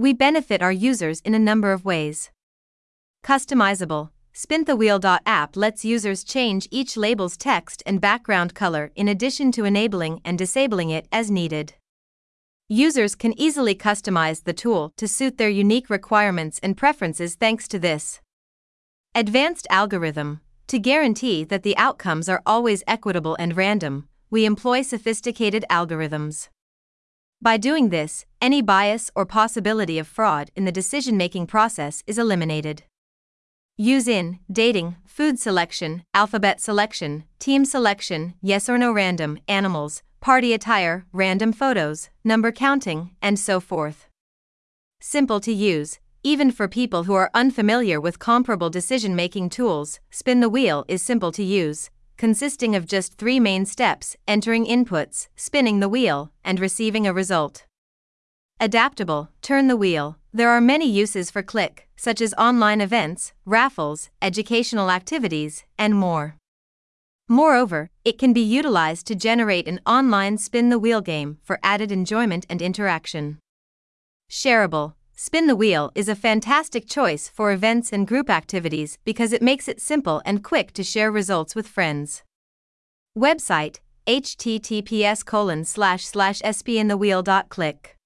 We benefit our users in a number of ways. Customizable. SpinTheWheel.app lets users change each label's text and background color in addition to enabling and disabling it as needed. Users can easily customize the tool to suit their unique requirements and preferences thanks to this. Advanced algorithm. To guarantee that the outcomes are always equitable and random, we employ sophisticated algorithms. By doing this, any bias or possibility of fraud in the decision making process is eliminated. Use in dating, food selection, alphabet selection, team selection, yes or no random, animals, party attire, random photos, number counting, and so forth. Simple to use, even for people who are unfamiliar with comparable decision making tools, Spin the Wheel is simple to use, consisting of just three main steps entering inputs, spinning the wheel, and receiving a result. Adaptable, turn the wheel. There are many uses for Click, such as online events, raffles, educational activities, and more. Moreover, it can be utilized to generate an online spin the wheel game for added enjoyment and interaction. Shareable Spin the Wheel is a fantastic choice for events and group activities because it makes it simple and quick to share results with friends. Website https colon slash slash spinthewheel.click